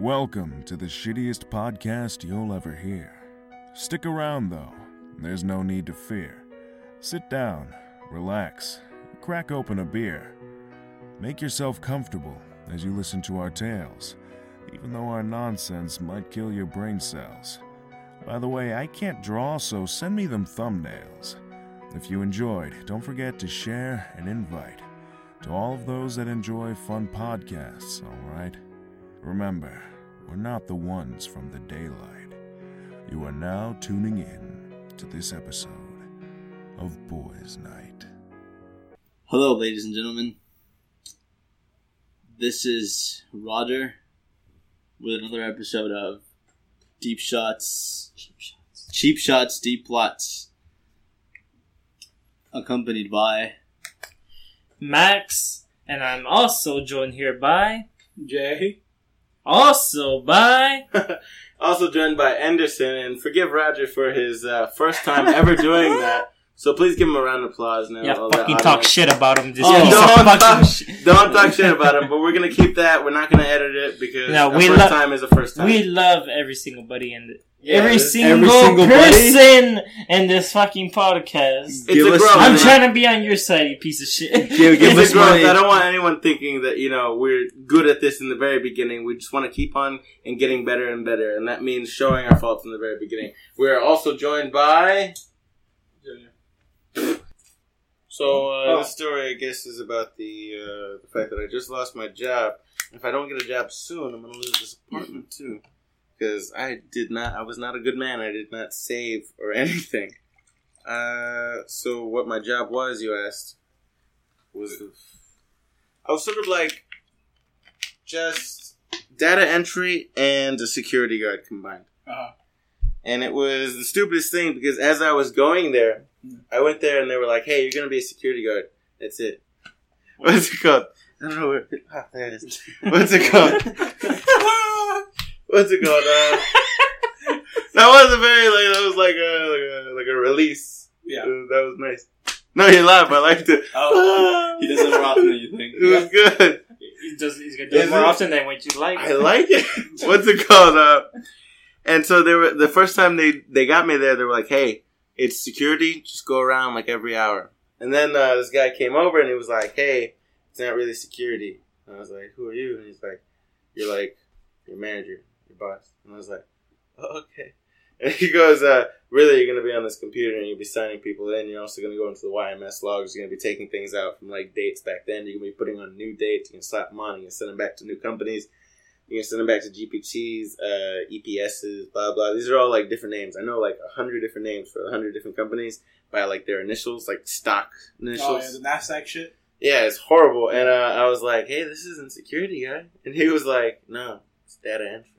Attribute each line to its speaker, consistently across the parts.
Speaker 1: Welcome to the shittiest podcast you'll ever hear. Stick around though, there's no need to fear. Sit down, relax, crack open a beer. Make yourself comfortable as you listen to our tales, even though our nonsense might kill your brain cells. By the way, I can't draw, so send me them thumbnails. If you enjoyed, don't forget to share and invite to all of those that enjoy fun podcasts, alright? Remember, we're not the ones from the daylight. You are now tuning in to this episode of Bois Nite.
Speaker 2: Hello, ladies and gentlemen. This is Rodger with another episode of Deep Shots, Cheap Shots, Cheap Shots, Deep Plots, accompanied by
Speaker 3: Max, and I'm also joined here by,
Speaker 4: Jay.
Speaker 3: Also by,
Speaker 4: Also joined by Enderson, and forgive Rodger for his uh, first time ever doing that. So please give him a round of applause now.
Speaker 3: yeah, fucking talk shit about him. Just
Speaker 4: Oh, don't
Speaker 3: fucking
Speaker 4: talk,
Speaker 3: shit.
Speaker 4: don't talk shit about him, but we're gonna keep that. We're not gonna edit it because
Speaker 3: No, we
Speaker 4: first
Speaker 3: lo-
Speaker 4: time is a first time.
Speaker 3: We love every single buddy in the,
Speaker 4: Yeah,
Speaker 3: every
Speaker 4: every
Speaker 3: single,
Speaker 2: single buddy.
Speaker 3: person in this fucking podcast.
Speaker 4: it's
Speaker 2: Give
Speaker 4: a
Speaker 2: us
Speaker 4: growth.
Speaker 3: I'm trying to be on your side, you piece of shit.
Speaker 2: Give- give
Speaker 4: It's
Speaker 2: us
Speaker 4: a growth.
Speaker 2: money.
Speaker 4: I don't want anyone thinking that you know we're good at this in the very beginning. We just want to keep on and getting better and better, and that means showing our faults in the very beginning. We are also joined by. So uh,
Speaker 3: Oh.
Speaker 4: this story, I guess, is about the uh, the fact that I just lost my job. If I don't get a job soon, I'm gonna lose this apartment too, because I did not. I was not a good man. I did not save or anything. Uh, so what my job was, you asked, was I was sort of like just data entry and a security guard combined.
Speaker 5: Uh-huh.
Speaker 4: And it was the stupidest thing because as I was going there, I went there and they were like, "Hey, you're gonna be a security guard. That's it." What's it called? I don't know where. Ah, there it is. What's it called? What's it called? Uh, that wasn't very like that was like a like a, like a release.
Speaker 5: Yeah.
Speaker 4: Uh, that was nice. No, you laugh. But I liked it.
Speaker 5: Oh.
Speaker 2: He does it more often than you think.
Speaker 4: It was good.
Speaker 3: He does, he's gonna do it more often than what you like.
Speaker 4: I like it. What's it called? Uh, and so they were the first time they they got me there. They were like, "Hey, it's security. Just go around like every hour." And then uh, this guy came over and he was like, "Hey, it's not really security." And I was like, "Who are you?" And he's like, "You're like your manager, boss." And I was like, oh, "Okay." And he goes, uh, "Really, you're gonna be on this computer and you'll be signing people in. You're also gonna go into the YMS logs. You're gonna be taking things out from like dates back then. You're gonna be putting on new dates. You can slap them on. You can send them back to new companies." You can send them back to GPTs, uh, EPSs, blah blah. These are all like different names. I know like a hundred different names for a hundred different companies by like their initials, like stock
Speaker 5: Oh,
Speaker 4: initials.
Speaker 5: yeah, the NASDAQ shit.
Speaker 4: yeah, it's horrible. And uh, I was like, "Hey, this isn't security, guy." And he was like, "No, it's data entry."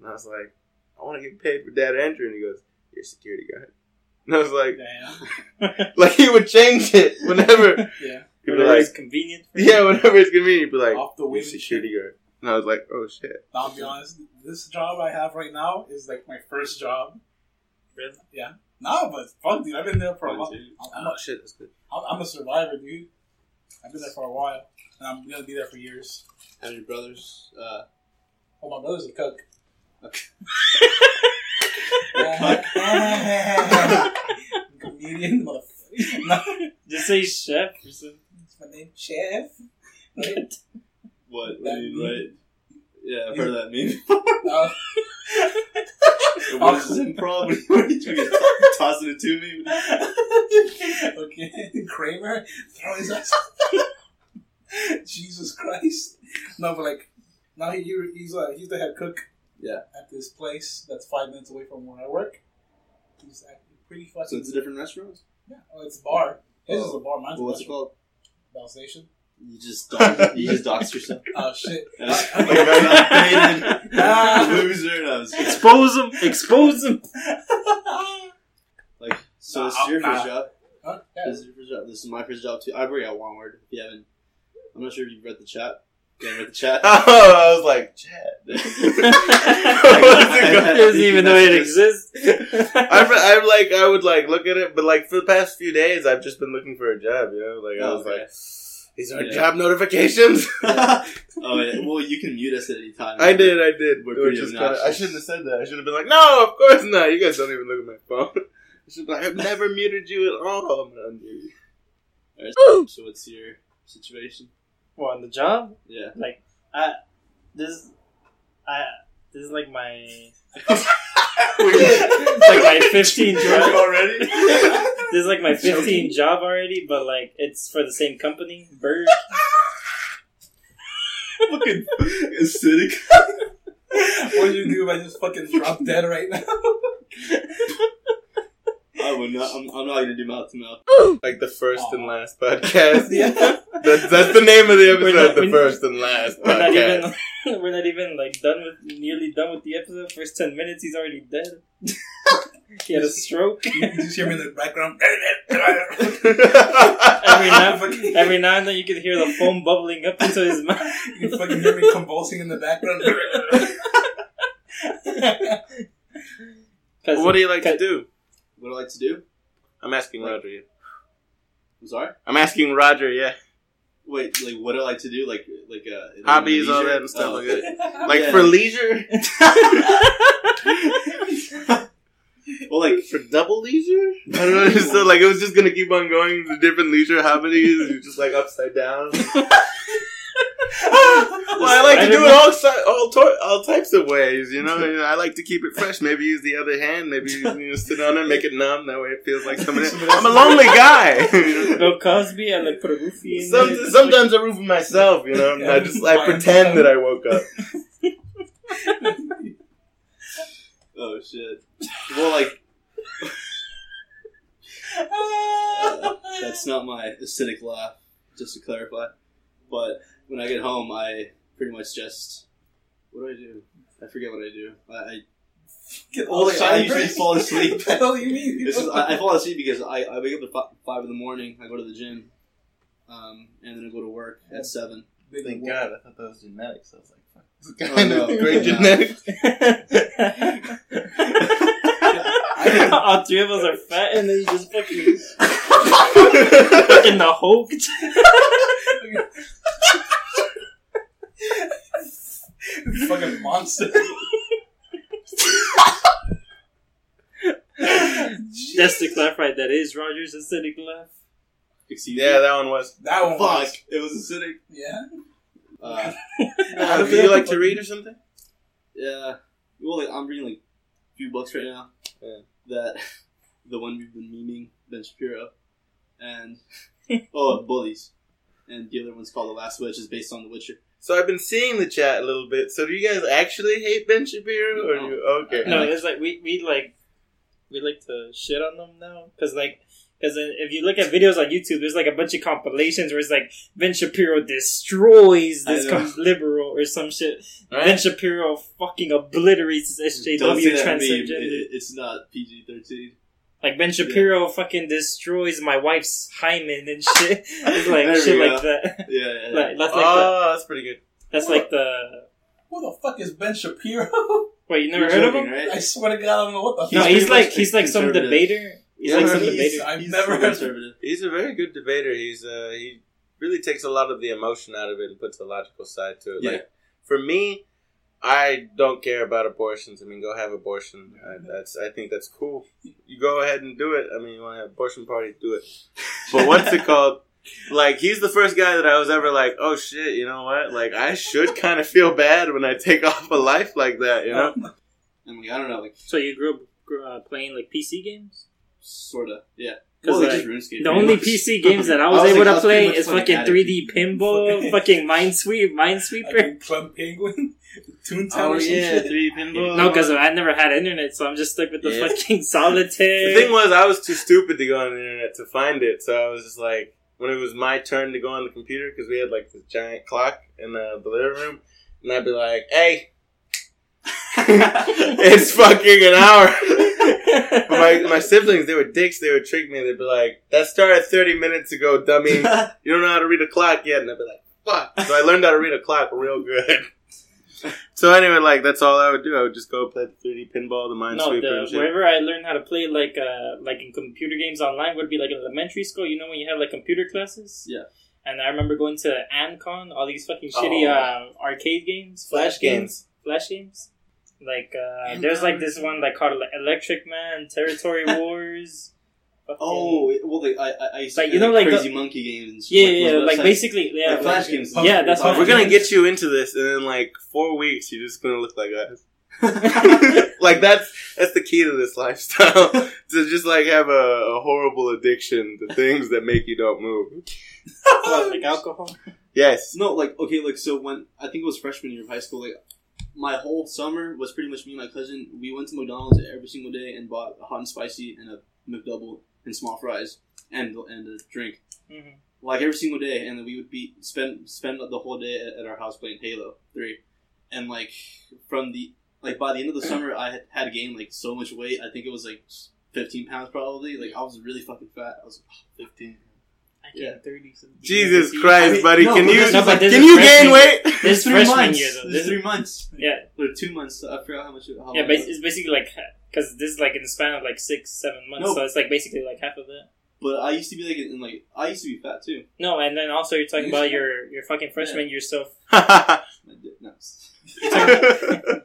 Speaker 4: And I was like, "I want to get paid for data entry." And he goes, "You're a security guard. And I was like,
Speaker 5: Damn.
Speaker 4: like he would change it whenever.
Speaker 5: yeah.
Speaker 4: He'd be
Speaker 3: Whenever
Speaker 4: like,
Speaker 3: it's convenient. For
Speaker 4: yeah, whenever it's convenient, he'd be like,
Speaker 5: Off the
Speaker 4: "You're a
Speaker 5: whim
Speaker 4: security guard." And I was like, "Oh shit."
Speaker 5: I'll be honest, this job I have right now is like my first job.
Speaker 3: Really?
Speaker 5: Yeah. No, but fuck, dude, I've been there for a while. I'm,
Speaker 4: Oh
Speaker 5: a,
Speaker 4: shit, that's good.
Speaker 5: I'm a survivor, dude. I've been there for a while, and I'm gonna be there for years.
Speaker 2: Have your brothers? Uh,
Speaker 5: Oh, my brother's a cook.
Speaker 2: Okay.
Speaker 5: Comedian, motherfucker. No,
Speaker 3: Just say chef or something.
Speaker 5: my name, Chef. Right?
Speaker 2: what? What do you
Speaker 5: meme?
Speaker 2: right? Yeah, I've heard that meme.
Speaker 5: Uh,
Speaker 2: what is this improv? What are you trying tossing it to me?
Speaker 5: okay, Kramer, throw his ass. Jesus Christ! No, but like now he he's uh, he's the head cook.
Speaker 2: Yeah.
Speaker 5: At this place that's five minutes away from where I work. He's actually pretty fucking.
Speaker 2: So it's a different restaurant.
Speaker 5: yeah, oh, it's a bar. His is
Speaker 2: Oh.
Speaker 5: a bar. Mine's
Speaker 2: Well,
Speaker 5: a
Speaker 2: what's it called?
Speaker 5: Bell Station.
Speaker 2: You just dox, you just doxed yourself.
Speaker 5: Oh shit!
Speaker 2: Like,
Speaker 5: I-
Speaker 2: I'm not
Speaker 5: Ah.
Speaker 2: loser. And I was
Speaker 3: Expose him! Expose him!
Speaker 2: like, so this is your
Speaker 5: nah.
Speaker 2: first job.
Speaker 5: Huh? Yeah.
Speaker 2: This is your first job. This is my first job too. I work at Walmart. If you haven't, I'm not sure if you've read the chat. You haven't read the chat.
Speaker 4: Oh, I was like, Chad.
Speaker 3: He doesn't even know it exists.
Speaker 4: I'm, I'm like, I would like look at it, but like for the past few days, I've just been looking for a job. You know, like I
Speaker 2: Oh,
Speaker 4: was
Speaker 2: okay.
Speaker 4: like, These are
Speaker 2: Yeah.
Speaker 4: job notifications.
Speaker 2: oh, yeah. well, you can mute us at any time.
Speaker 4: I did, I did.
Speaker 2: We're
Speaker 4: Which
Speaker 2: pretty
Speaker 4: is kinda, I shouldn't have said that. I should have been like, no, of course not. You guys don't even look at my phone. I should be like, I've never muted you at all. I'm gonna unmute you.
Speaker 2: Alright, so what's your situation?
Speaker 3: Well, on the job,
Speaker 2: Yeah.
Speaker 3: like, I this, I this is like my
Speaker 2: it's
Speaker 3: like my 15 job
Speaker 2: already.
Speaker 3: This is like my 15 job already, but like it's for the same company, Bird.
Speaker 2: Fucking acidic.
Speaker 5: What did you do if I just fucking drop dead right now?
Speaker 2: I would not. I'm, I'm not gonna do mouth to mouth.
Speaker 4: Like the first and last podcast.
Speaker 5: yeah.
Speaker 4: That's, that's the name of the episode,
Speaker 3: not-
Speaker 4: the first and last
Speaker 3: We're not
Speaker 4: podcast.
Speaker 3: even we're not even like done with nearly done with the episode. First 10 minutes, he's already dead. he had a stroke.
Speaker 5: You just hear me in the background.
Speaker 3: Every now, every now and then, you can hear the foam bubbling up into his mouth.
Speaker 5: You can fucking hear me convulsing in the background.
Speaker 4: What do you like to do?
Speaker 2: What do I like to do?
Speaker 4: I'm asking Rodger. Yeah.
Speaker 2: I'm sorry.
Speaker 4: I'm asking Rodger. Yeah,
Speaker 2: Wait, like what do I like to do? Like like uh,
Speaker 4: hobbies, all that and stuff
Speaker 2: Oh,
Speaker 4: like
Speaker 2: okay.
Speaker 4: that. Like
Speaker 2: Yeah.
Speaker 4: for leisure,
Speaker 2: well, like
Speaker 4: for double leisure. I don't know. so like it was just gonna keep on going to different leisure hobbies. You're just like upside down. Well, I like to do it all all, to- all types of ways. You know, I like to keep it fresh. Maybe use the other hand. Maybe you know, sit on it, make it numb. That way it feels like somebody. I'm a lonely guy.
Speaker 3: Bill Cosby and like put a roofie in
Speaker 4: Some, sometimes I roofie myself. You know, I just I pretend that I woke up.
Speaker 2: oh shit. Well, like uh, that's not my acidic laugh. Just to clarify, but when I get home, I pretty much just what do I do? I forget what I do. I, I
Speaker 5: Get
Speaker 2: all the time I usually fall asleep.
Speaker 5: What the hell do you mean?
Speaker 2: This is, I, I fall asleep because I, I wake up at fi- five in the morning. I go to the gym, um, and then I go to work at seven.
Speaker 5: Big
Speaker 4: Thank
Speaker 5: wolf.
Speaker 4: God, I thought that was genetics. I was like, fuck, this
Speaker 2: Oh, no.
Speaker 4: great genetics.
Speaker 3: All three of us are fat, and then you just fucking fucking the Hulk.
Speaker 5: Fucking monster.
Speaker 3: That's the laugh right. That is Rodger's acidic laugh.
Speaker 2: Excuse
Speaker 4: yeah,
Speaker 2: me.
Speaker 4: that one was.
Speaker 5: That one.
Speaker 2: Fuck!
Speaker 5: was-
Speaker 2: It was acidic.
Speaker 5: Yeah.
Speaker 2: Uh,
Speaker 4: Uh, do you like to read or something?
Speaker 2: yeah. Well, like, I'm reading like a few books right now.
Speaker 4: Yeah.
Speaker 2: That the one we've been memeing, Ben Shapiro, and oh, Bullies, and the other one's called The Last Wish, is based on The Witcher.
Speaker 4: So I've been seeing the chat a little bit. So do you guys actually hate Ben Shapiro? Or
Speaker 2: No.
Speaker 4: you, okay.
Speaker 3: No, it's like we we like we like to shit on them now because like because if you look at videos on YouTube, there's like a bunch of compilations where it's like Ben Shapiro destroys this com- liberal or some shit.
Speaker 4: Right?
Speaker 3: Ben Shapiro fucking obliterates this
Speaker 2: Don't
Speaker 3: SJW
Speaker 2: say that meme.
Speaker 3: transgender.
Speaker 2: It- it's not PG thirteen.
Speaker 3: Like Ben Shapiro fucking destroys my wife's hymen and shit. Like shit
Speaker 2: go.
Speaker 3: like that.
Speaker 2: Yeah, yeah, yeah.
Speaker 3: Like that's like
Speaker 4: oh, that's pretty good.
Speaker 3: the that's like the
Speaker 5: Who the fuck is Ben Shapiro?
Speaker 3: wait you never
Speaker 2: You're
Speaker 3: heard of him?
Speaker 2: right?
Speaker 5: I swear to God, I don't know what the fuck.
Speaker 3: no,
Speaker 2: he's
Speaker 3: like he's like some debater. He's
Speaker 4: Yeah,
Speaker 3: like some
Speaker 4: he's-
Speaker 3: debater.
Speaker 5: I've
Speaker 2: He's
Speaker 5: never
Speaker 2: super
Speaker 5: heard.
Speaker 2: conservative.
Speaker 4: He's a very good debater. He's uh he really takes a lot of the emotion out of it and puts a logical side to it.
Speaker 2: Yeah.
Speaker 4: Like for me, I don't care about abortions. I mean, go have abortion. I, that's I think that's cool. You go ahead and do it. I mean, you want to have abortion party, do it. But what's it called? Like he's the first guy that I was ever like, oh shit, you know what? Like I should kind of feel bad when I take off a life like that, you know?
Speaker 2: And like I don't know, like
Speaker 3: So you grew up grew, uh, playing like PC games?
Speaker 2: sorta, yeah.
Speaker 3: 'Cause,
Speaker 2: Well, like,
Speaker 3: like,
Speaker 2: just RuneScape.
Speaker 3: The only
Speaker 2: much.
Speaker 3: PC games that I
Speaker 2: I
Speaker 3: was,
Speaker 2: was,
Speaker 3: able
Speaker 2: like,
Speaker 3: to play is fucking 3D pinball, fucking Minesweep, Minesweeper.
Speaker 5: Like Club Penguin, Toontown
Speaker 4: Oh
Speaker 5: or some
Speaker 4: yeah,
Speaker 5: shit.
Speaker 4: three pinball.
Speaker 3: No, because I never had internet, so I'm just stuck with the
Speaker 4: Yeah.
Speaker 3: fucking solitaire.
Speaker 4: The thing was, I was too stupid to go on the internet to find it, so I was just like, when it was my turn to go on the computer, because we had like this giant clock in uh, the living room, and I'd be like, "Hey, it's fucking an hour." But my my siblings, they were dicks. They would trick me. They'd be like, "That started thirty minutes ago, dummy. You don't know how to read a clock yet." And I'd be like, "Fuck!" So I learned how to read a clock real good. So anyway, like that's all I would do. I would just go play the 3D pinball, the
Speaker 3: no,
Speaker 4: Minesweeper,
Speaker 3: the, wherever I learned how to play like uh like in computer games online would be like in elementary school. You know when you have like computer classes.
Speaker 2: Yeah.
Speaker 3: and I remember going to Ancon, all these fucking shitty
Speaker 4: Oh.
Speaker 3: uh, arcade games,
Speaker 4: Flash games.
Speaker 3: flash games. Like uh, there's like this one like called like, Electric Man, Territory Wars. Fucking-
Speaker 2: Oh, well, like, I, I, I used to
Speaker 3: Like,
Speaker 2: play,
Speaker 3: you know,
Speaker 2: like,
Speaker 3: like
Speaker 2: crazy monkey games. And shit,
Speaker 3: yeah,
Speaker 2: like,
Speaker 3: yeah, like basically, yeah,
Speaker 2: Like Flash
Speaker 3: like-
Speaker 2: games.
Speaker 3: Yeah, that's what
Speaker 4: We're gonna get you into this, and in like four weeks, you're just gonna look like us. like that's that's the key to this lifestyle to just like have a, a horrible addiction to things that make you don't move.
Speaker 3: What, like alcohol.
Speaker 4: Yes.
Speaker 2: No, like okay, like so when I think it was freshman year of high school, like my whole summer was pretty much me and my cousin. We went to McDonald's every single day and bought a hot and spicy and a McDouble and small fries and and a drink,
Speaker 3: Mhm.
Speaker 2: like every single day. And then we would be spend spend the whole day at, at our house playing Halo Three, and like from the like by the end of the summer, I had, had gained like so much weight. I think it was like fifteen pounds probably. Like I was really fucking fat. I was like fifteen.
Speaker 3: I can't thirty. so-
Speaker 4: Jesus
Speaker 3: Yeah,
Speaker 4: Christ,
Speaker 2: I mean,
Speaker 4: buddy!
Speaker 2: no,
Speaker 4: can you
Speaker 2: this
Speaker 3: is like-
Speaker 4: can you gain
Speaker 3: freshman-
Speaker 4: weight?
Speaker 3: This is
Speaker 2: It's three months.
Speaker 3: year though.
Speaker 2: This
Speaker 3: This
Speaker 2: is three months.
Speaker 3: Yeah,
Speaker 2: or two months. I forgot how much. How
Speaker 3: yeah, but
Speaker 2: it
Speaker 3: it's it's basically like because this is like in the span of like six, seven months,
Speaker 2: No.
Speaker 3: so it's like basically like half of that.
Speaker 2: But I used to be like, in like, I used to be fat too.
Speaker 3: No, and then also you're talking about your your fucking freshman year stuff.
Speaker 2: I did- No,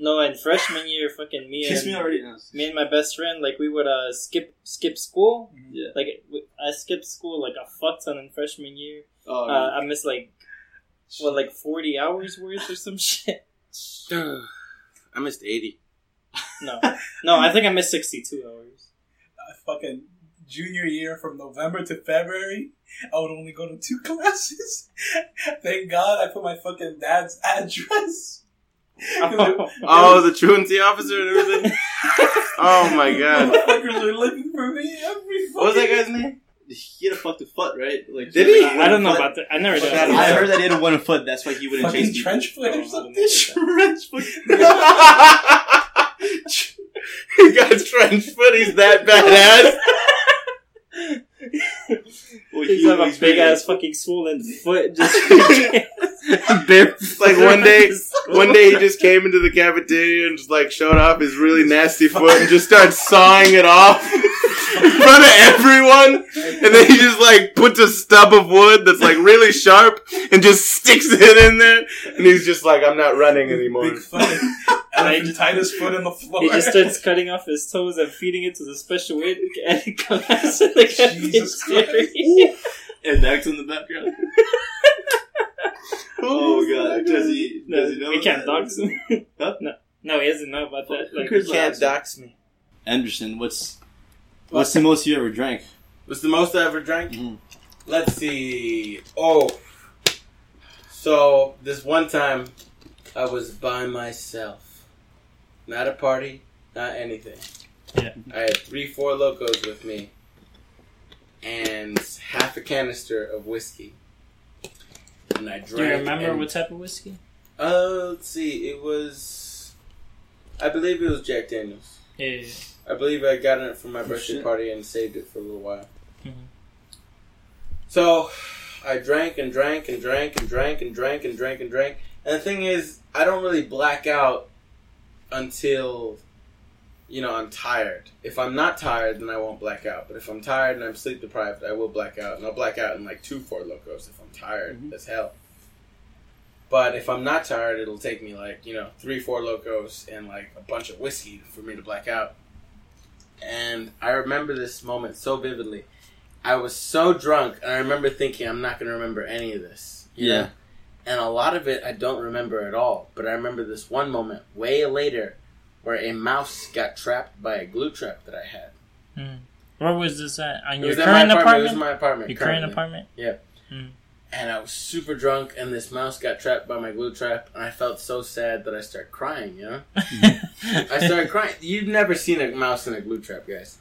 Speaker 3: No, and freshman year, fucking me
Speaker 2: kiss
Speaker 3: and
Speaker 2: me already. No.
Speaker 3: me and my best friend, like we would uh skip skip school.
Speaker 2: Yeah.
Speaker 3: Like I skipped school like a fuck ton in freshman year.
Speaker 2: Oh,
Speaker 3: Uh, I missed like what like forty hours worth or some shit.
Speaker 4: I missed eighty.
Speaker 3: No, no, I think I missed sixty two hours.
Speaker 5: Uh, fucking junior year from November to February, I would only go to two classes. Thank God I put my fucking dad's address.
Speaker 4: Oh, the truancy officer and everything. Oh my god!
Speaker 5: Motherfuckers are looking for me every
Speaker 4: What was that guy's name?
Speaker 2: he had a fucked foot, right? Like,
Speaker 4: Did he?
Speaker 3: I don't know about that. I never did.
Speaker 4: Fuck
Speaker 2: I heard that he had a one foot. That's why he wouldn't
Speaker 5: Fucking
Speaker 2: chase people.
Speaker 5: trench foot
Speaker 3: Oh,
Speaker 5: or
Speaker 3: don't
Speaker 5: something.
Speaker 2: Trench foot.
Speaker 4: He got trench foot. He's that badass.
Speaker 2: Well,
Speaker 3: He's
Speaker 2: he
Speaker 3: have a big ass fucking swollen foot. Just
Speaker 4: Bare- like one day, one day he just came into the cafeteria and just like showed off his really nasty foot and just started sawing it off in front of everyone. And then he just like puts a stub of wood that's like really sharp and just sticks it in there. And he's just like, I'm not running anymore.
Speaker 5: Big fucking elephantitis foot in the floor.
Speaker 3: He just starts cutting off his toes and feeding it to the special weight and it comes to the cafeteria.
Speaker 2: and Max in the background. Oh god, does he?
Speaker 3: No,
Speaker 2: Does he know?
Speaker 3: we can't
Speaker 2: that?
Speaker 3: dox him.
Speaker 2: Huh?
Speaker 3: No, no, he doesn't know about that. Like,
Speaker 2: Chris
Speaker 4: You can't dox me.
Speaker 2: Enderson, what's what's the most you ever drank?
Speaker 4: What's the most I ever drank?
Speaker 2: Mhm.
Speaker 4: Let's see. Oh. So, this one time, I was by myself. Not a party, not anything.
Speaker 3: Yeah.
Speaker 4: I had three, four Lokos with me. And half a canister of whiskey. And I drank.
Speaker 3: Do you remember
Speaker 4: and-
Speaker 3: what type of whiskey?
Speaker 4: Uh, let's see. It was. I believe it was Jack Daniels.
Speaker 3: Yeah, yeah, yeah.
Speaker 4: I believe I got it from my
Speaker 2: Oh,
Speaker 4: birthday
Speaker 2: shit.
Speaker 4: party and saved it for a little while.
Speaker 3: Mhm.
Speaker 4: So I drank and drank and drank and drank and drank and drank and drank. And the thing is, I don't really black out until you know I'm tired. If I'm not tired, then I won't black out. But if I'm tired and I'm sleep deprived, I will black out, and I'll black out in like two four Lokos if I'm tired
Speaker 2: Mhm.
Speaker 4: as hell. But if I'm not tired, it'll take me like you know three four Lokos and like a bunch of whiskey for me to black out. And I remember this moment so vividly. I was so drunk, and I remember thinking, I'm not going to remember any of this.
Speaker 2: Yeah.
Speaker 4: know? And a lot of it I don't remember at all. But I remember this one moment way later where a mouse got trapped by a glue trap that I had.
Speaker 3: Mm. Where was this at? On
Speaker 4: It
Speaker 3: your
Speaker 4: was
Speaker 3: current
Speaker 4: apartment.
Speaker 3: apartment?
Speaker 4: It was my apartment.
Speaker 3: your current apartment?
Speaker 4: And I was super drunk, and this mouse got trapped by my glue trap, and I felt so sad that I started crying, you know? I started crying. You've never seen a mouse in a glue trap, guys.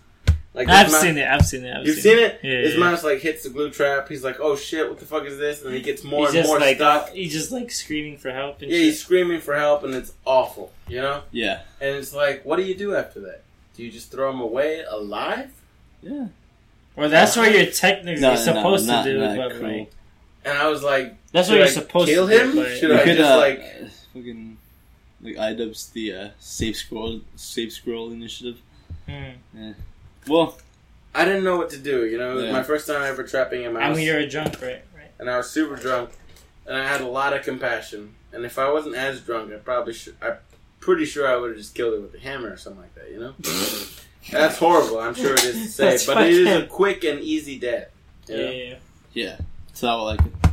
Speaker 4: Like
Speaker 3: I've
Speaker 4: mouse-
Speaker 3: seen it. I've seen it. I've
Speaker 4: You've seen it?
Speaker 3: Yeah,
Speaker 4: His
Speaker 3: yeah.
Speaker 4: mouse like hits the glue trap. He's like, "Oh shit, what the fuck is this?" And he gets more
Speaker 3: he's
Speaker 4: and
Speaker 3: just
Speaker 4: more
Speaker 3: like
Speaker 4: stuck.
Speaker 3: he's just like screaming for help and
Speaker 4: Yeah,
Speaker 3: shit.
Speaker 4: he's screaming for help, and it's awful, you know.
Speaker 2: Yeah.
Speaker 4: And it's like, what do you do after that? Do you just throw him away alive?
Speaker 2: Yeah.
Speaker 3: Well, that's what you're technically
Speaker 2: No, no,
Speaker 3: supposed
Speaker 2: not-
Speaker 3: to do.
Speaker 2: not
Speaker 3: but,
Speaker 2: cruel.
Speaker 3: like,
Speaker 4: And I was like,
Speaker 3: that's what you're
Speaker 4: I
Speaker 3: supposed
Speaker 4: kill
Speaker 3: to do.
Speaker 4: him?
Speaker 3: but-
Speaker 4: Should
Speaker 2: You
Speaker 4: I
Speaker 2: could,
Speaker 4: just
Speaker 2: uh,
Speaker 4: like?
Speaker 2: uh, fucking like iDubbbz the uh, safe scroll safe scroll initiative.
Speaker 3: Hmm.
Speaker 2: Well,
Speaker 4: I didn't know what to do. You know, it was
Speaker 2: Yeah.
Speaker 4: my first time ever trapping a mouse.
Speaker 3: I mean, you're a drunk, right? Right.
Speaker 4: and I was super drunk, and I had a lot of compassion. And if I wasn't as drunk, I probably should. I'm pretty sure I would have just killed it with a hammer or something like that. You know, that's horrible. I'm sure it is to say,
Speaker 3: That's
Speaker 4: but it is a
Speaker 3: fucking-
Speaker 4: quick and easy death. you know?
Speaker 3: Yeah.
Speaker 6: Yeah. So I like it.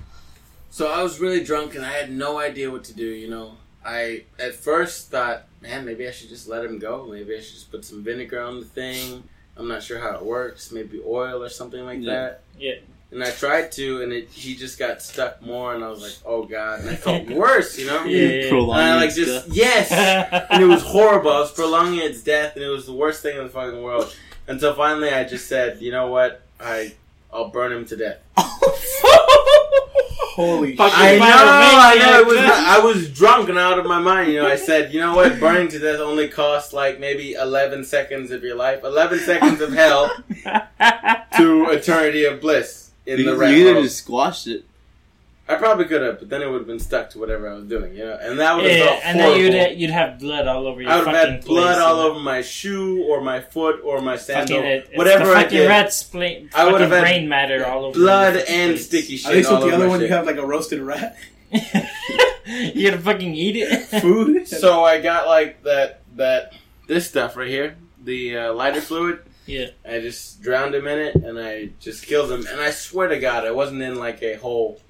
Speaker 4: So I was really drunk and I had no idea what to do, you know. I at first thought, man, maybe I should just let him go. Maybe I should just put some vinegar on the thing. I'm not sure how it works. Maybe oil or something like
Speaker 6: Yeah.
Speaker 4: that.
Speaker 3: Yeah.
Speaker 4: And I tried to, and it he just got stuck more, and I was like, oh god, and I felt worse, you know.
Speaker 3: Yeah, yeah.
Speaker 6: Prolong
Speaker 4: And I like
Speaker 6: its
Speaker 4: just
Speaker 6: death.
Speaker 4: yes, and it was horrible. I was prolonging its death, and it was the worst thing in the fucking world. Until finally, I just said, you know what, I I'll burn him to death.
Speaker 5: Holy
Speaker 3: Fucking
Speaker 4: I know, I know. It was I was drunk and out of my mind. You know, I said, you know what? Burning to death only costs like maybe eleven seconds of your life, eleven seconds of hell to eternity of bliss in
Speaker 6: You,
Speaker 4: the
Speaker 6: you
Speaker 4: red
Speaker 6: could have
Speaker 4: world.
Speaker 6: just squashed it.
Speaker 4: I probably could have, but then it would have been stuck to whatever I was doing. You know, and that would have
Speaker 3: yeah,
Speaker 4: felt
Speaker 3: and
Speaker 4: horrible.
Speaker 3: then you'd you'd have blood all over your
Speaker 4: I would have had blood all over my shoe or my foot or my sandal,
Speaker 3: Fucking, it,
Speaker 4: whatever
Speaker 3: the
Speaker 4: I
Speaker 3: fucking
Speaker 4: did.
Speaker 3: rat's spla-
Speaker 4: I would have had
Speaker 3: brain matter all over
Speaker 4: blood and
Speaker 3: place.
Speaker 4: sticky shit.
Speaker 5: At least
Speaker 4: all
Speaker 5: with the other
Speaker 4: my
Speaker 5: one, you have like a roasted rat
Speaker 3: You're gonna fucking eat it.
Speaker 5: food.
Speaker 4: So I got like that that this stuff right here, the uh, lighter fluid.
Speaker 3: Yeah.
Speaker 4: I just drowned him in it, and I just killed him. And I swear to God, I wasn't in like a whole,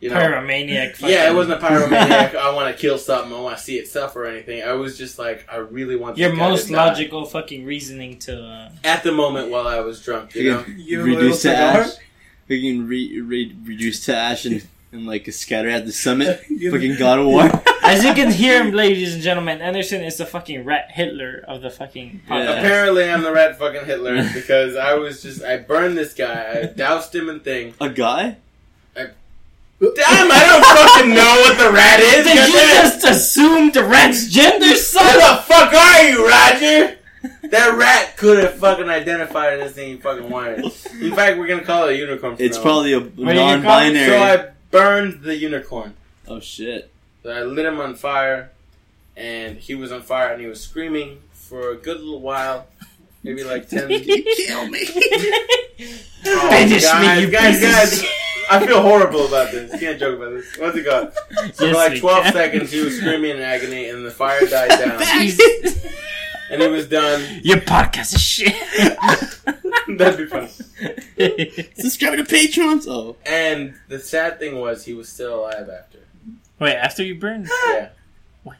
Speaker 4: you know.
Speaker 3: Pyromaniac. Fucking...
Speaker 4: yeah, it wasn't a pyromaniac. I want to kill something. I want to see it suffer or anything. I was just like, I really want this
Speaker 3: Your
Speaker 4: guy to
Speaker 3: most
Speaker 4: die.
Speaker 3: logical fucking reasoning to. Uh,
Speaker 4: at the moment while I was drunk. You know,
Speaker 6: You
Speaker 5: You
Speaker 6: can
Speaker 5: have a little
Speaker 6: reduce to
Speaker 5: cigar?
Speaker 6: ash. You can re- re- reduce to ash and, and like scatter at the summit. Fucking God of War.
Speaker 3: as you can hear, ladies and gentlemen, Enderson is the fucking rat Hitler of the fucking podcast.
Speaker 6: Yeah.
Speaker 4: apparently I'm the rat fucking Hitler because I was just I burned this guy. I doused him in thing.
Speaker 6: A guy?
Speaker 4: Damn, I don't fucking know what the rat is.
Speaker 3: Did you just assume the rat's gender,
Speaker 4: Who the fuck are you, Rodger? That rat could have fucking identified this thing he fucking wanted. In fact, we're gonna call it a unicorn. from
Speaker 6: It's
Speaker 4: now
Speaker 6: probably a
Speaker 3: you
Speaker 6: non-binary.
Speaker 4: So I burned the unicorn.
Speaker 6: oh shit!
Speaker 4: So I lit him on fire, and he was on fire, and he was screaming for a good little while, maybe like ten.
Speaker 6: Kill me!
Speaker 4: Oh,
Speaker 3: Finish me, you
Speaker 4: guys,
Speaker 3: piece
Speaker 4: guys!
Speaker 3: shit.
Speaker 4: I feel horrible about this. You can't joke about this. What's it called? So
Speaker 3: Yes,
Speaker 4: for like 12
Speaker 3: can.
Speaker 4: seconds, he was screaming in agony, and the fire died down,
Speaker 3: Jesus.
Speaker 4: and it was done.
Speaker 3: Your podcast is shit.
Speaker 4: That'd be fun.
Speaker 6: Subscribe to Patrons. Oh,
Speaker 4: And the sad thing was, he was still alive after.
Speaker 3: Wait, after you burned?
Speaker 4: Yeah.
Speaker 3: What?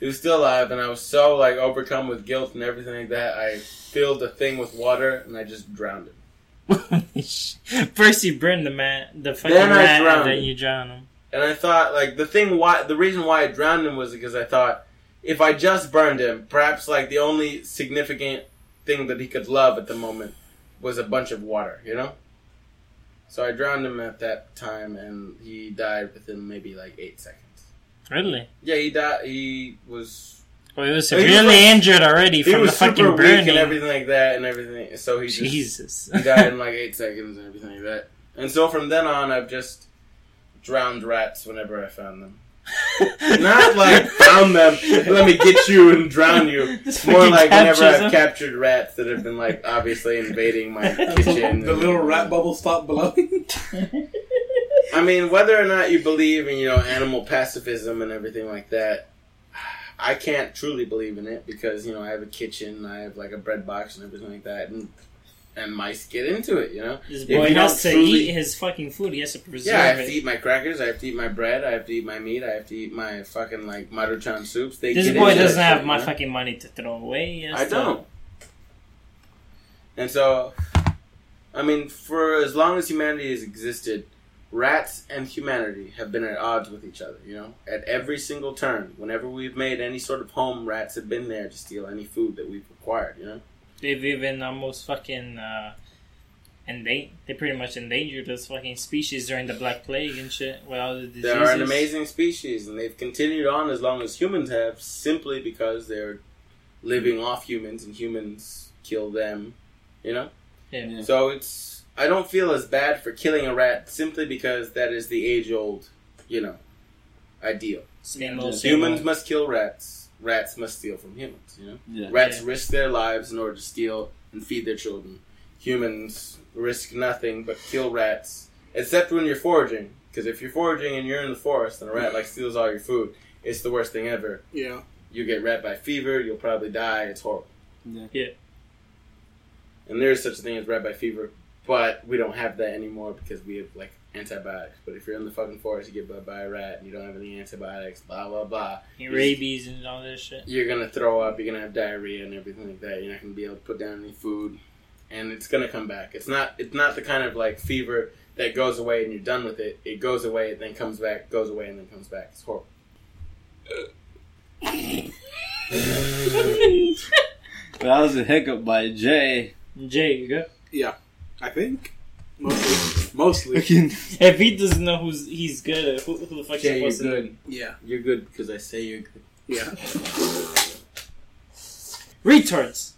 Speaker 4: He was still alive, and I was so like overcome with guilt and everything like that. I filled the thing with water, and I just drowned him.
Speaker 3: First you burn the man, the fucking
Speaker 4: Then
Speaker 3: rat, and then you drown him.
Speaker 4: And I thought, like, the thing why the reason why I drowned him was because I thought if I just burned him, perhaps like the only significant thing that he could love at the moment was a bunch of water, you know. So I drowned him at that time, and he died within maybe like eight seconds.
Speaker 3: Really?
Speaker 4: Yeah, he died. He was
Speaker 3: Well, he was
Speaker 4: Oh, he was
Speaker 3: severely
Speaker 4: like-
Speaker 3: injured already
Speaker 4: he
Speaker 3: from the
Speaker 4: super
Speaker 3: fucking
Speaker 4: weak
Speaker 3: burning.
Speaker 4: and everything like that, and everything. So he just
Speaker 3: Jesus.
Speaker 4: he died in like eight seconds and everything like that. And so from then on, I've just drowned rats whenever I found them. Not like found them. Let me get you and drown you.
Speaker 3: Just
Speaker 4: More like whenever
Speaker 3: captures
Speaker 4: I've
Speaker 3: him.
Speaker 4: captured rats that have been like obviously invading my kitchen.
Speaker 5: the little rat bubble stopped blowing.
Speaker 4: I mean, whether or not you believe in you know animal pacifism and everything like that, I can't truly believe in it because you know I have a kitchen, I have like a bread box and everything like that, and and mice get into it. You know,
Speaker 3: This boy has to
Speaker 4: truly-
Speaker 3: eat his fucking food. He has to preserve
Speaker 4: yeah, I have
Speaker 3: it.
Speaker 4: to eat my crackers, I have to eat my bread, I have to eat my meat, I have to eat my fucking like maruchan soups. They
Speaker 3: This boy doesn't have
Speaker 4: shit,
Speaker 3: my
Speaker 4: you know?
Speaker 3: fucking money to throw away.
Speaker 4: I
Speaker 3: to-
Speaker 4: don't. And so, I mean, for as long as humanity has existed, rats and humanity have been at odds with each other. You know, at every single turn, whenever we've made any sort of home, rats have been there to steal any food that we've acquired. You know,
Speaker 3: They've even almost fucking uh, endangered. They pretty much endangered this fucking species during the Black Plague and shit. With all the diseases.
Speaker 4: they are an amazing species, and they've continued on as long as humans have, simply because they're living off humans, and humans kill them. You know.
Speaker 3: Yeah.
Speaker 4: So it's I don't feel as bad for killing a rat simply because that is the age old, you know, ideal.
Speaker 3: Same old, same
Speaker 4: Humans
Speaker 3: old.
Speaker 4: must kill rats. Rats must steal from humans. You know,
Speaker 6: yeah.
Speaker 4: rats
Speaker 3: Yeah.
Speaker 4: risk their lives in order to steal and feed their children. Humans risk nothing but kill rats except when you're foraging. Because if you're foraging and you're in the forest and a rat like steals all your food, it's the worst thing ever.
Speaker 5: Yeah.
Speaker 4: You get rat by fever, you'll probably die. It's horrible.
Speaker 6: Yeah.
Speaker 3: Yeah.
Speaker 4: And there is such a thing as rat by fever, but we don't have that anymore because we have like antibiotics. But if you're in the fucking forest, you get bit by a rat and you don't have any antibiotics, blah blah blah.
Speaker 3: rabies and all this shit.
Speaker 4: You're gonna throw up. You're gonna have diarrhea and everything like that. You're not gonna be able to put down any food, and it's gonna come back. It's not. It's not the kind of like fever that goes away and you're done with it. It goes away, and then comes back, goes away, and then comes back. It's horrible.
Speaker 6: That was a hiccup by Jay.
Speaker 3: Jay, you go.
Speaker 5: Yeah. I think. Mostly. Mostly.
Speaker 3: If he doesn't know who's he's good at, who, who the fuck
Speaker 4: Jay, you're
Speaker 3: supposed to know?
Speaker 4: good.
Speaker 5: Yeah.
Speaker 4: You're good because I say you're good.
Speaker 5: Yeah.
Speaker 3: Retards.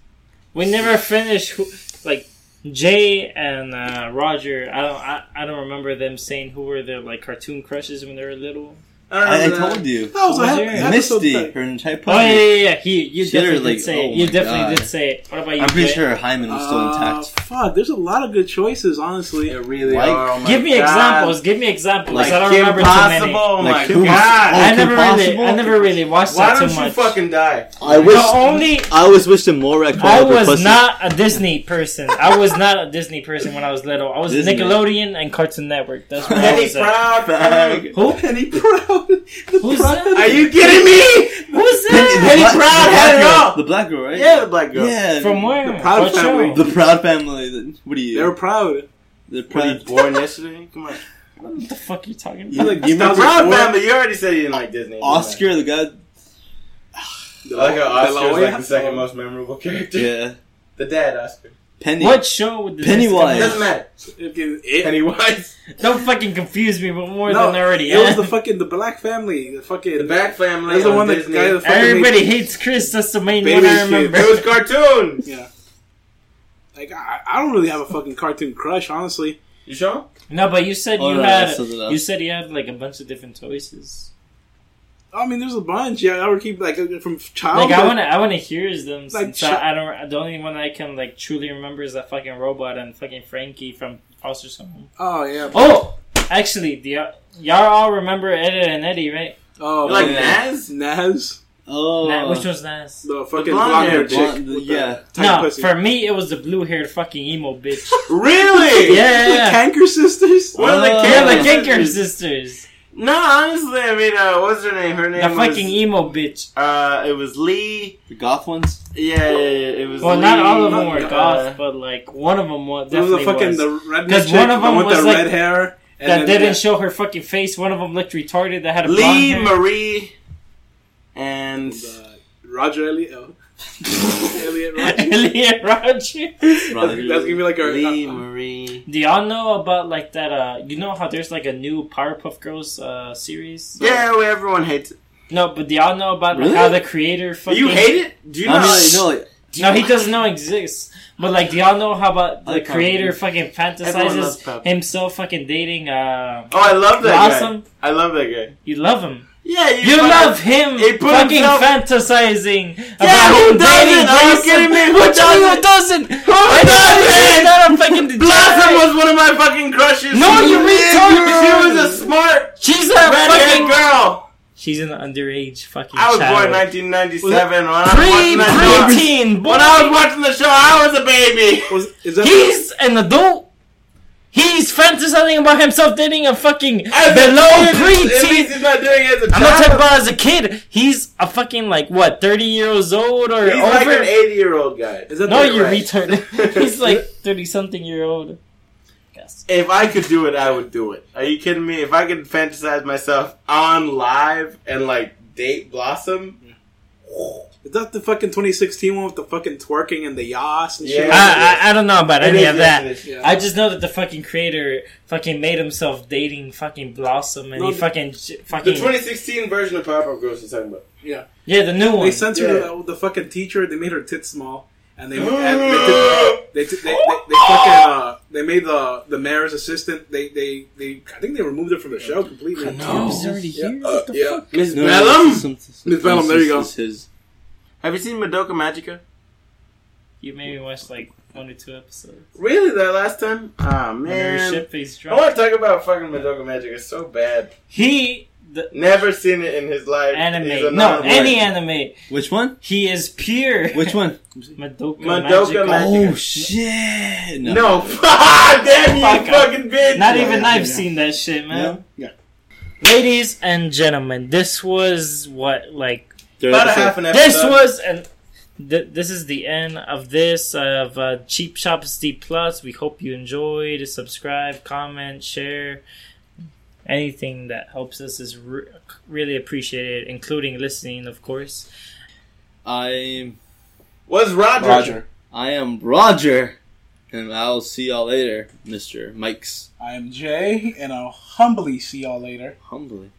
Speaker 3: We never finished who, like Jay and uh, Rodger. I don't. I, I don't remember them saying who were their like cartoon crushes when they were little.
Speaker 4: I don't
Speaker 6: I, I
Speaker 4: remember that.
Speaker 6: told you.
Speaker 5: That was
Speaker 3: Was
Speaker 5: a
Speaker 3: there?
Speaker 6: Misty,
Speaker 5: that-
Speaker 6: her entire
Speaker 3: Oh yeah, yeah, yeah. He, you
Speaker 6: She had her,
Speaker 3: definitely
Speaker 6: like,
Speaker 3: did say
Speaker 6: oh
Speaker 3: it. You definitely
Speaker 6: God.
Speaker 3: did say it. What about you?
Speaker 6: I'm pretty
Speaker 3: Jay?
Speaker 6: sure hymen was still
Speaker 5: Uh,
Speaker 6: intact.
Speaker 5: fuck, there's a lot of good choices, honestly.
Speaker 4: It really
Speaker 6: Like,
Speaker 4: are. Oh
Speaker 3: Give me
Speaker 4: God.
Speaker 3: examples. Give me examples.
Speaker 4: Like
Speaker 3: I don't
Speaker 4: Kim
Speaker 3: remember
Speaker 4: Possible.
Speaker 3: too many.
Speaker 4: Oh my
Speaker 6: Like, who
Speaker 4: god!
Speaker 6: Oh,
Speaker 3: I
Speaker 6: Kim
Speaker 3: never really, I never really watched
Speaker 4: Why
Speaker 3: that
Speaker 4: don't you fucking die?
Speaker 6: I
Speaker 3: The
Speaker 6: wish.
Speaker 3: only
Speaker 6: I always wished him more red
Speaker 3: I
Speaker 6: color for
Speaker 3: was not a Disney person. I was not a Disney person when I was little. I was Nickelodeon and Cartoon Network. That's what I
Speaker 4: Penny
Speaker 3: was at.
Speaker 4: Proud.
Speaker 6: Fag.
Speaker 3: Who?
Speaker 5: Penny Proud. The
Speaker 3: Who's that?
Speaker 4: Are you kidding me?
Speaker 3: Who's that?
Speaker 6: the
Speaker 4: Penny
Speaker 6: black-
Speaker 4: Proud
Speaker 6: the
Speaker 4: had
Speaker 6: black
Speaker 4: it
Speaker 6: girl.
Speaker 4: all.
Speaker 6: The black girl, right?
Speaker 4: Yeah, the black girl.
Speaker 6: Yeah.
Speaker 3: From where?
Speaker 5: The Proud
Speaker 3: What show?
Speaker 5: Family.
Speaker 6: The Proud Family. What are you?
Speaker 5: They were proud.
Speaker 4: They're he
Speaker 6: Proud.
Speaker 4: born yesterday? Come on.
Speaker 3: What the fuck are you talking
Speaker 6: You,
Speaker 3: about?
Speaker 6: you
Speaker 4: The
Speaker 6: remember
Speaker 4: Proud
Speaker 5: Four?
Speaker 4: Family. You already said you didn't like Disney.
Speaker 6: Oscar, the guy?
Speaker 4: I like how Oscar's like the second most memorable character.
Speaker 6: Yeah.
Speaker 4: The dad, Oscar.
Speaker 6: Penny.
Speaker 3: What show would this
Speaker 6: Pennywise.
Speaker 4: It doesn't matter.
Speaker 5: It- it-
Speaker 4: Pennywise.
Speaker 3: Don't fucking confuse me, but more
Speaker 5: no,
Speaker 3: than I already
Speaker 5: it was the fucking the Black Family. The fucking
Speaker 4: The Back Family.
Speaker 5: That's the
Speaker 4: on
Speaker 5: one that guy that fucking
Speaker 3: Everybody hates Chris. That's the main one I
Speaker 5: shit.
Speaker 3: remember.
Speaker 4: It was cartoons.
Speaker 5: Yeah. Like I, I don't really have a fucking cartoon crush, honestly.
Speaker 4: You sure?
Speaker 3: No, but you said
Speaker 6: Oh,
Speaker 3: you
Speaker 6: no,
Speaker 3: had.
Speaker 6: that's something else.
Speaker 3: You said you had like a bunch of different choices.
Speaker 5: I mean, there's a bunch. Yeah, I would keep like from childhood.
Speaker 3: Like I want to, I want to hear them.
Speaker 5: Like,
Speaker 3: since
Speaker 5: ch-
Speaker 3: I, I don't. The only one I can like truly remember is that fucking robot and fucking Frankie from Foster's Home.
Speaker 5: Oh yeah.
Speaker 3: Oh, actually, the uh, y'all all remember Eddie and Eddie, right?
Speaker 5: Oh,
Speaker 4: You like
Speaker 6: yeah.
Speaker 4: Nazz?
Speaker 5: Nazz,
Speaker 6: Oh.
Speaker 3: Nah, which was nice.
Speaker 5: the fucking
Speaker 4: blonde
Speaker 5: blonde
Speaker 4: hair
Speaker 5: haired chick.
Speaker 6: blonde-
Speaker 5: with
Speaker 6: yeah.
Speaker 5: the
Speaker 3: No,
Speaker 5: pussy.
Speaker 3: for me it was the blue-haired fucking emo bitch.
Speaker 4: Really?
Speaker 3: yeah, yeah,
Speaker 5: the
Speaker 3: yeah.
Speaker 5: Kanker sisters.
Speaker 4: One of the
Speaker 6: Oh.
Speaker 3: Yeah, the
Speaker 4: Kanker
Speaker 3: Kinker
Speaker 4: sisters.
Speaker 3: Sisters.
Speaker 4: No, honestly, I mean, uh, what's her name? Her name was.
Speaker 3: The
Speaker 4: was.
Speaker 3: fucking emo bitch.
Speaker 4: uh, it was Lee.
Speaker 6: The goth ones?
Speaker 4: Yeah, yeah, yeah, it was.
Speaker 3: Well, not all of them were
Speaker 4: uh,
Speaker 3: goth, but like one of them was
Speaker 5: There was
Speaker 3: definitely
Speaker 5: the fucking
Speaker 3: was.
Speaker 5: the redneck
Speaker 3: 'Cause
Speaker 5: chick,
Speaker 3: one of them
Speaker 5: with
Speaker 3: was
Speaker 5: the
Speaker 3: like-
Speaker 5: red hair. And
Speaker 3: that
Speaker 5: then
Speaker 3: didn't
Speaker 5: the-
Speaker 3: show her fucking face. One of them looked retarded. That had a blonde
Speaker 4: Lee
Speaker 3: hair.
Speaker 4: Marie, and
Speaker 5: the Rodger Elliott. Oh. Elliot Rodger.
Speaker 3: Elliot Rodger.
Speaker 5: That's, that's gonna be like our.
Speaker 4: Lee
Speaker 5: uh,
Speaker 4: Marie.
Speaker 3: Do y'all know about like that? Uh, you know how there's like a new Powerpuff Girls uh series?
Speaker 4: Yeah, well, everyone hates it.
Speaker 3: No, but do y'all know about like, how the creator fucking?
Speaker 4: You hate it? Do you
Speaker 6: I
Speaker 4: not?
Speaker 6: mean, no, like,
Speaker 3: No, he doesn't know exists. But like, do y'all know how about the creator
Speaker 6: Powerpuff.
Speaker 3: fucking fantasizes
Speaker 4: Powerpuff.
Speaker 3: himself fucking dating? Uh,
Speaker 4: Oh, I love that
Speaker 3: Blossom.
Speaker 4: guy. I love that guy.
Speaker 3: You love him.
Speaker 4: Yeah,
Speaker 3: You
Speaker 4: fucking-
Speaker 3: love him
Speaker 4: he put
Speaker 3: fucking
Speaker 4: himself-
Speaker 3: fantasizing
Speaker 4: Yeah,
Speaker 3: about
Speaker 4: who
Speaker 3: him dating
Speaker 4: doesn't? Are you
Speaker 3: Blossom.
Speaker 4: kidding me? Who
Speaker 3: What you mean who
Speaker 4: doesn't?
Speaker 3: doesn't?
Speaker 4: Who
Speaker 3: I
Speaker 4: doesn't?
Speaker 3: you're not a fucking
Speaker 4: Blossom was one of my fucking crushes.
Speaker 3: No,
Speaker 4: She
Speaker 3: you
Speaker 4: was-
Speaker 3: retard.
Speaker 4: She was a smart
Speaker 3: She's a fucking.
Speaker 4: girl.
Speaker 3: She's an underage fucking.
Speaker 4: I was
Speaker 3: child.
Speaker 4: born in 1997. When I was
Speaker 3: Pre
Speaker 4: watching that show,
Speaker 3: preteen boy.
Speaker 4: when I was watching the show, I was a baby.
Speaker 5: Was, is that
Speaker 3: He's an adult. He's fantasizing about himself dating a fucking
Speaker 4: As a
Speaker 3: below
Speaker 4: kid, At least
Speaker 3: preteen.
Speaker 4: he's not doing it as a
Speaker 3: I'm not talking about as a kid. He's a fucking like what, 30 years old or
Speaker 4: He's
Speaker 3: over?
Speaker 4: like an 80 year old guy.
Speaker 5: is that
Speaker 3: no,
Speaker 5: the,
Speaker 3: you
Speaker 4: right.
Speaker 3: retard. He's like 30 something year old. Guess.
Speaker 4: If I could do it, I would do it. Are you kidding me? If I could fantasize myself on live and like date Blossom,
Speaker 5: Is that the fucking 2016 one with the fucking twerking and the yas and shit?
Speaker 4: Yeah.
Speaker 3: I, I I don't know about
Speaker 4: It
Speaker 3: any
Speaker 4: is,
Speaker 3: of
Speaker 4: yes,
Speaker 3: that.
Speaker 5: Yeah.
Speaker 3: I just know that the fucking creator fucking made himself dating fucking Blossom and
Speaker 5: No,
Speaker 3: he
Speaker 5: the-
Speaker 3: fucking
Speaker 4: The 2016 version of Powerpuff Girls you're talking about.
Speaker 5: yeah.
Speaker 3: yeah the new one.
Speaker 5: They censored
Speaker 4: Yeah.
Speaker 5: the, the fucking teacher. They made her tits small, and they and they, took- they, took- they, they, they fucking uh, they made the the mayor's assistant. They they they I think they removed her from the show completely.
Speaker 3: No. He's already
Speaker 5: Yeah.
Speaker 3: here.
Speaker 5: Uh, yeah.
Speaker 4: Miss
Speaker 6: no,
Speaker 4: Bellum?
Speaker 6: this is some- some-
Speaker 5: Miss Bellum, there you go.
Speaker 6: his.
Speaker 4: Have you seen Madoka Magica?
Speaker 3: You maybe watched like one or two episodes.
Speaker 4: Really, that last time? Ah
Speaker 3: When her
Speaker 4: man.
Speaker 3: ship face
Speaker 4: I want to talk about fucking Madoka Magic. It's so bad.
Speaker 3: He the
Speaker 4: Never seen it in his life.
Speaker 3: Anime. No, any anime.
Speaker 6: Which one?
Speaker 3: He is pure.
Speaker 6: Which one?
Speaker 3: Madoka,
Speaker 4: Madoka
Speaker 3: Magica.
Speaker 4: Magic.
Speaker 6: Oh shit!
Speaker 4: No, damn you,
Speaker 3: Fuck
Speaker 4: fucking bitch!
Speaker 3: Not even
Speaker 5: yeah,
Speaker 3: I've
Speaker 5: yeah.
Speaker 3: seen that shit, man.
Speaker 5: Yeah.
Speaker 3: Ladies and gentlemen, this was what like
Speaker 6: Third
Speaker 4: About a half an episode.
Speaker 3: this was and th- this is the end of this of uh, Cheap Shots Deep Plots. We hope you enjoyed. Subscribe, comment, share. Anything that helps us is re- really appreciated, including listening, of course.
Speaker 6: I
Speaker 4: Was Rodger?
Speaker 5: Rodger.
Speaker 6: I am Rodger, and I'll see y'all later, Mister Mike's.
Speaker 5: I am Jay, and I'll humbly see y'all later.
Speaker 6: Humbly.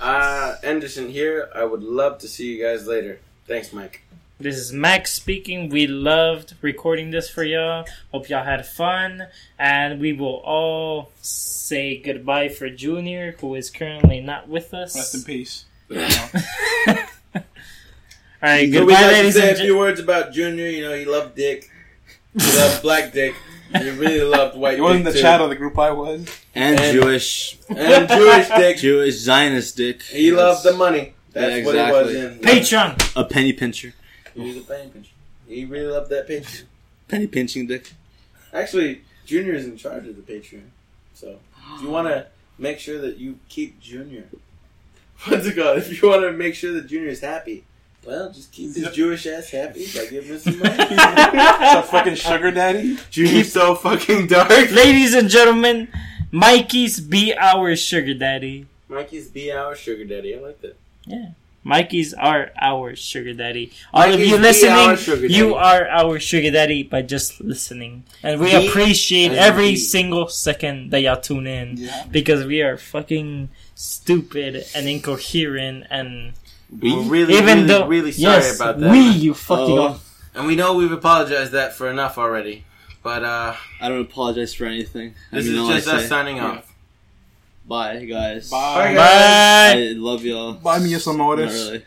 Speaker 4: Uh, Enderson here. I would love to see you guys later. Thanks, Mike.
Speaker 3: This is Max speaking. We loved recording this for y'all. Hope y'all had fun. And we will all say goodbye for Junior, who is currently not with us.
Speaker 5: Rest in peace.
Speaker 3: all right,
Speaker 4: So we
Speaker 3: goodbye,
Speaker 4: like to say
Speaker 3: and
Speaker 4: a few words about Junior. You know, he loved dick. He loved black dick. He really loved white
Speaker 5: It wasn't the
Speaker 4: dick,
Speaker 5: chat
Speaker 4: too.
Speaker 5: of the group I was.
Speaker 6: And,
Speaker 4: And-
Speaker 6: Jewish,
Speaker 4: And Jewish dick.
Speaker 6: Jewish Zionist dick.
Speaker 4: He loved the money. That's
Speaker 6: Yeah,
Speaker 4: what it was
Speaker 6: exactly.
Speaker 4: in.
Speaker 3: Patreon.
Speaker 6: A penny pincher.
Speaker 4: He was a penny pincher. He really loved that Patreon.
Speaker 6: Penny pinching dick.
Speaker 4: Actually, Junior is in charge of the Patreon. So, if you want to make sure that you keep Junior, what's it called? If you want to make sure that Junior is happy, well, just keep his Jewish ass happy by giving him some money.
Speaker 5: so fucking sugar daddy.
Speaker 4: Junior's so fucking dark.
Speaker 3: Ladies and gentlemen, Mikey's be our sugar daddy.
Speaker 4: Mikey's be our sugar daddy. I like that. Yeah.
Speaker 3: Mikey's are our sugar daddy. All of you listening, you are our sugar daddy by just listening. And we
Speaker 4: Me
Speaker 3: appreciate
Speaker 4: as
Speaker 3: every
Speaker 4: me.
Speaker 3: single second that y'all tune in.
Speaker 5: Yeah.
Speaker 3: because we are fucking stupid and incoherent and
Speaker 4: We're really,
Speaker 3: even
Speaker 4: really,
Speaker 3: though
Speaker 4: really sorry
Speaker 3: yes,
Speaker 4: about that.
Speaker 3: we you fucking
Speaker 6: Oh,
Speaker 4: And we know we've apologized that for enough already. But uh
Speaker 6: I don't apologize for anything. I
Speaker 4: this
Speaker 6: mean,
Speaker 4: is just us
Speaker 6: say-
Speaker 4: signing off.
Speaker 6: Bye, guys.
Speaker 5: Bye.
Speaker 4: Bye.
Speaker 6: I love y'all.
Speaker 5: Buy me some
Speaker 6: Not really.